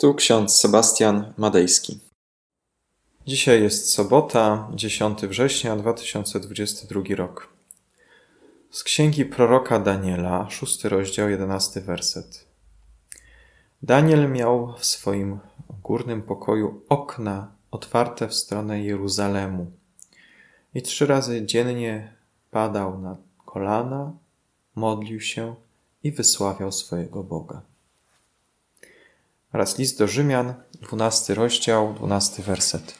Tu ksiądz Sebastian Madejski. Dzisiaj jest sobota, 10 września 2022 rok. Z księgi proroka Daniela, szósty rozdział, jedenasty werset. Daniel miał w swoim górnym pokoju okna otwarte w stronę Jeruzalemu i trzy razy dziennie padał na kolana, modlił się i wysławiał swojego Boga. Oraz list do Rzymian, 12 rozdział, 12 werset.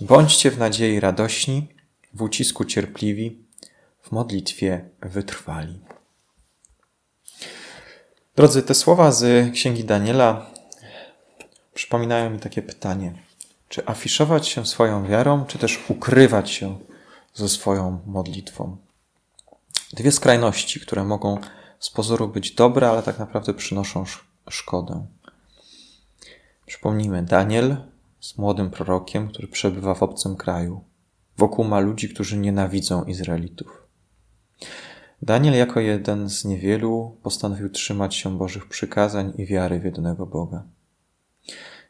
Bądźcie w nadziei radośni, w ucisku cierpliwi, w modlitwie wytrwali. Drodzy, te słowa z Księgi Daniela przypominają mi takie pytanie: czy afiszować się swoją wiarą, czy też ukrywać się ze swoją modlitwą? Dwie skrajności, które mogą z pozoru być dobre, ale tak naprawdę przynoszą szkodę. Przypomnijmy, Daniel jest młodym prorokiem, który przebywa w obcym kraju. Wokół ma ludzi, którzy nienawidzą Izraelitów. Daniel jako jeden z niewielu postanowił trzymać się Bożych przykazań i wiary w jednego Boga.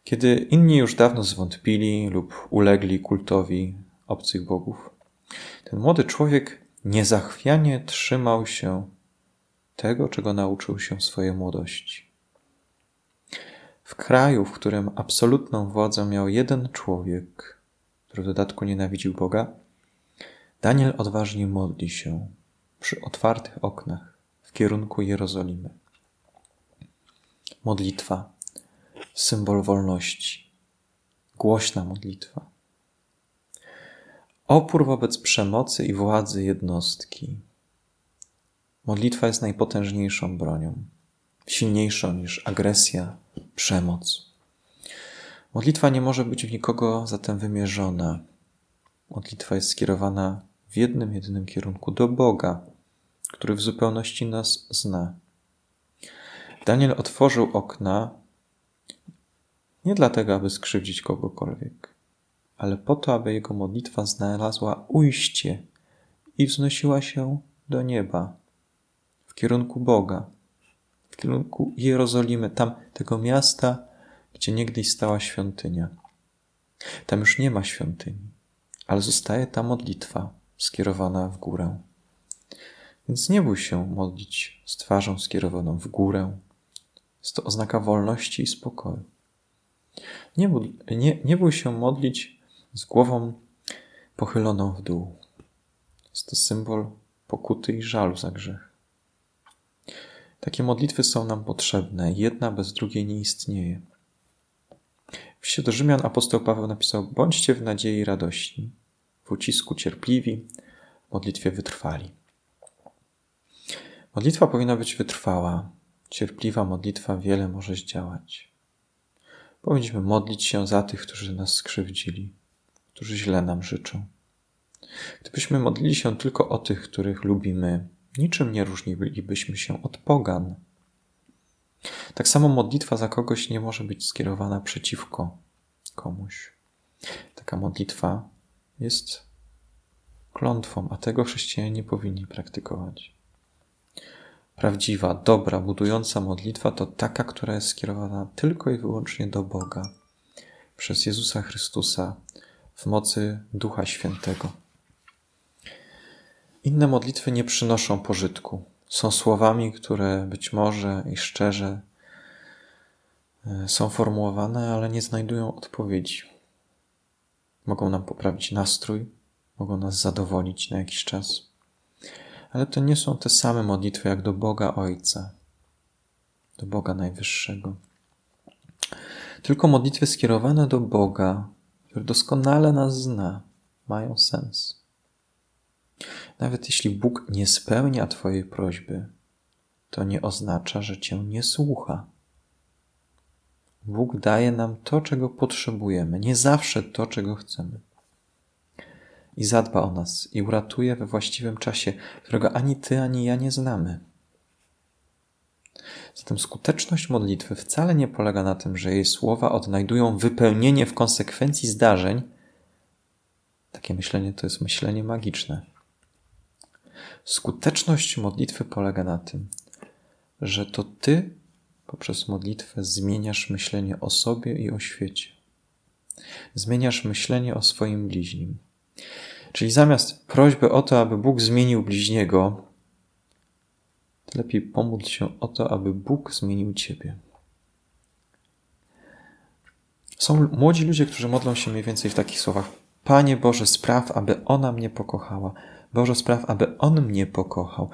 Kiedy inni już dawno zwątpili lub ulegli kultowi obcych bogów, ten młody człowiek niezachwianie trzymał się tego, czego nauczył się w swojej młodości. W kraju, w którym absolutną władzę miał jeden człowiek, który w dodatku nienawidził Boga, Daniel odważnie modli się przy otwartych oknach w kierunku Jerozolimy. Modlitwa, symbol wolności, głośna modlitwa. Opór wobec przemocy i władzy jednostki. Modlitwa jest najpotężniejszą bronią, silniejszą niż agresja, przemoc. Modlitwa nie może być w nikogo zatem wymierzona. Modlitwa jest skierowana w jednym, jedynym kierunku do Boga, który w zupełności nas zna. Daniel otworzył okna nie dlatego, aby skrzywdzić kogokolwiek, ale po to, aby jego modlitwa znalazła ujście i wznosiła się do nieba, w kierunku Boga kierunku Jerozolimy, tam tego miasta, gdzie niegdyś stała świątynia. Tam już nie ma świątyni, ale zostaje ta modlitwa skierowana w górę. Więc nie bój się modlić z twarzą skierowaną w górę. Jest to oznaka wolności i spokoju. Nie, nie, nie bój się modlić z głową pochyloną w dół. Jest to symbol pokuty i żalu za grzech. Takie modlitwy są nam potrzebne. Jedna bez drugiej nie istnieje. W do Rzymian apostoł Paweł napisał: Bądźcie w nadziei radości, w ucisku cierpliwi, w modlitwie wytrwali. Modlitwa powinna być wytrwała. Cierpliwa modlitwa wiele może zdziałać. Powinniśmy modlić się za tych, którzy nas skrzywdzili, którzy źle nam życzą. Gdybyśmy modlili się tylko o tych, których lubimy, niczym nie różnilibyśmy się od pogan. Tak samo modlitwa za kogoś nie może być skierowana przeciwko komuś. Taka modlitwa jest klątwą, a tego chrześcijanie nie powinni praktykować. Prawdziwa, dobra, budująca modlitwa to taka, która jest skierowana tylko i wyłącznie do Boga przez Jezusa Chrystusa w mocy Ducha Świętego. Inne modlitwy nie przynoszą pożytku. Są słowami, które być może i szczerze e, są formułowane, ale nie znajdują odpowiedzi. Mogą nam poprawić nastrój, mogą nas zadowolić na jakiś czas, ale to nie są te same modlitwy jak do Boga Ojca, do Boga Najwyższego. Tylko modlitwy skierowane do Boga, który doskonale nas zna, mają sens. Nawet jeśli Bóg nie spełnia Twojej prośby, to nie oznacza, że Cię nie słucha. Bóg daje nam to, czego potrzebujemy, nie zawsze to, czego chcemy. I zadba o nas i uratuje we właściwym czasie, którego ani Ty, ani ja nie znamy. Zatem skuteczność modlitwy wcale nie polega na tym, że jej słowa odnajdują wypełnienie w konsekwencji zdarzeń. Takie myślenie to jest myślenie magiczne. Skuteczność modlitwy polega na tym, że to Ty poprzez modlitwę zmieniasz myślenie o sobie i o świecie. Zmieniasz myślenie o swoim bliźnim. Czyli zamiast prośby o to, aby Bóg zmienił bliźniego, lepiej pomódl się o to, aby Bóg zmienił ciebie. Są młodzi ludzie, którzy modlą się mniej więcej w takich słowach: Panie Boże, spraw, aby ona mnie pokochała. Boże, spraw, aby on mnie pokochał.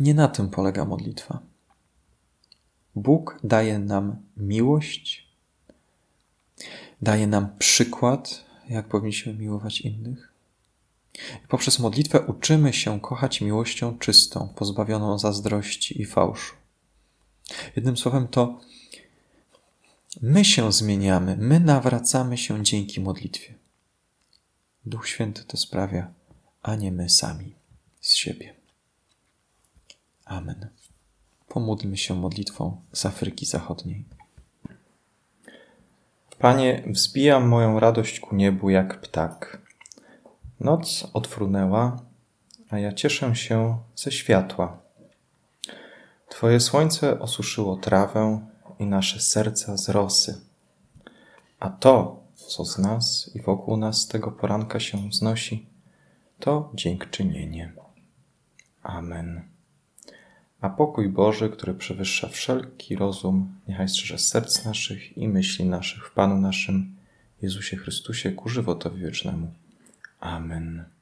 Nie na tym polega modlitwa. Bóg daje nam miłość, daje nam przykład, jak powinniśmy miłować innych. Poprzez modlitwę uczymy się kochać miłością czystą, pozbawioną zazdrości i fałszu. Jednym słowem, to my się zmieniamy, my nawracamy się dzięki modlitwie. Duch Święty to sprawia, a nie my sami z siebie. Amen. Pomódlmy się modlitwą z Afryki Zachodniej. Panie, wzbijam moją radość ku niebu jak ptak. Noc odfrunęła, a ja cieszę się ze światła. Twoje słońce osuszyło trawę i nasze serca z rosy. A to, co z nas i wokół nas tego poranka się wznosi, to dziękczynienie. Amen. A pokój Boży, który przewyższa wszelki rozum, niechaj strzeże serc naszych i myśli naszych w Panu naszym Jezusie Chrystusie ku żywotowi wiecznemu. Amen.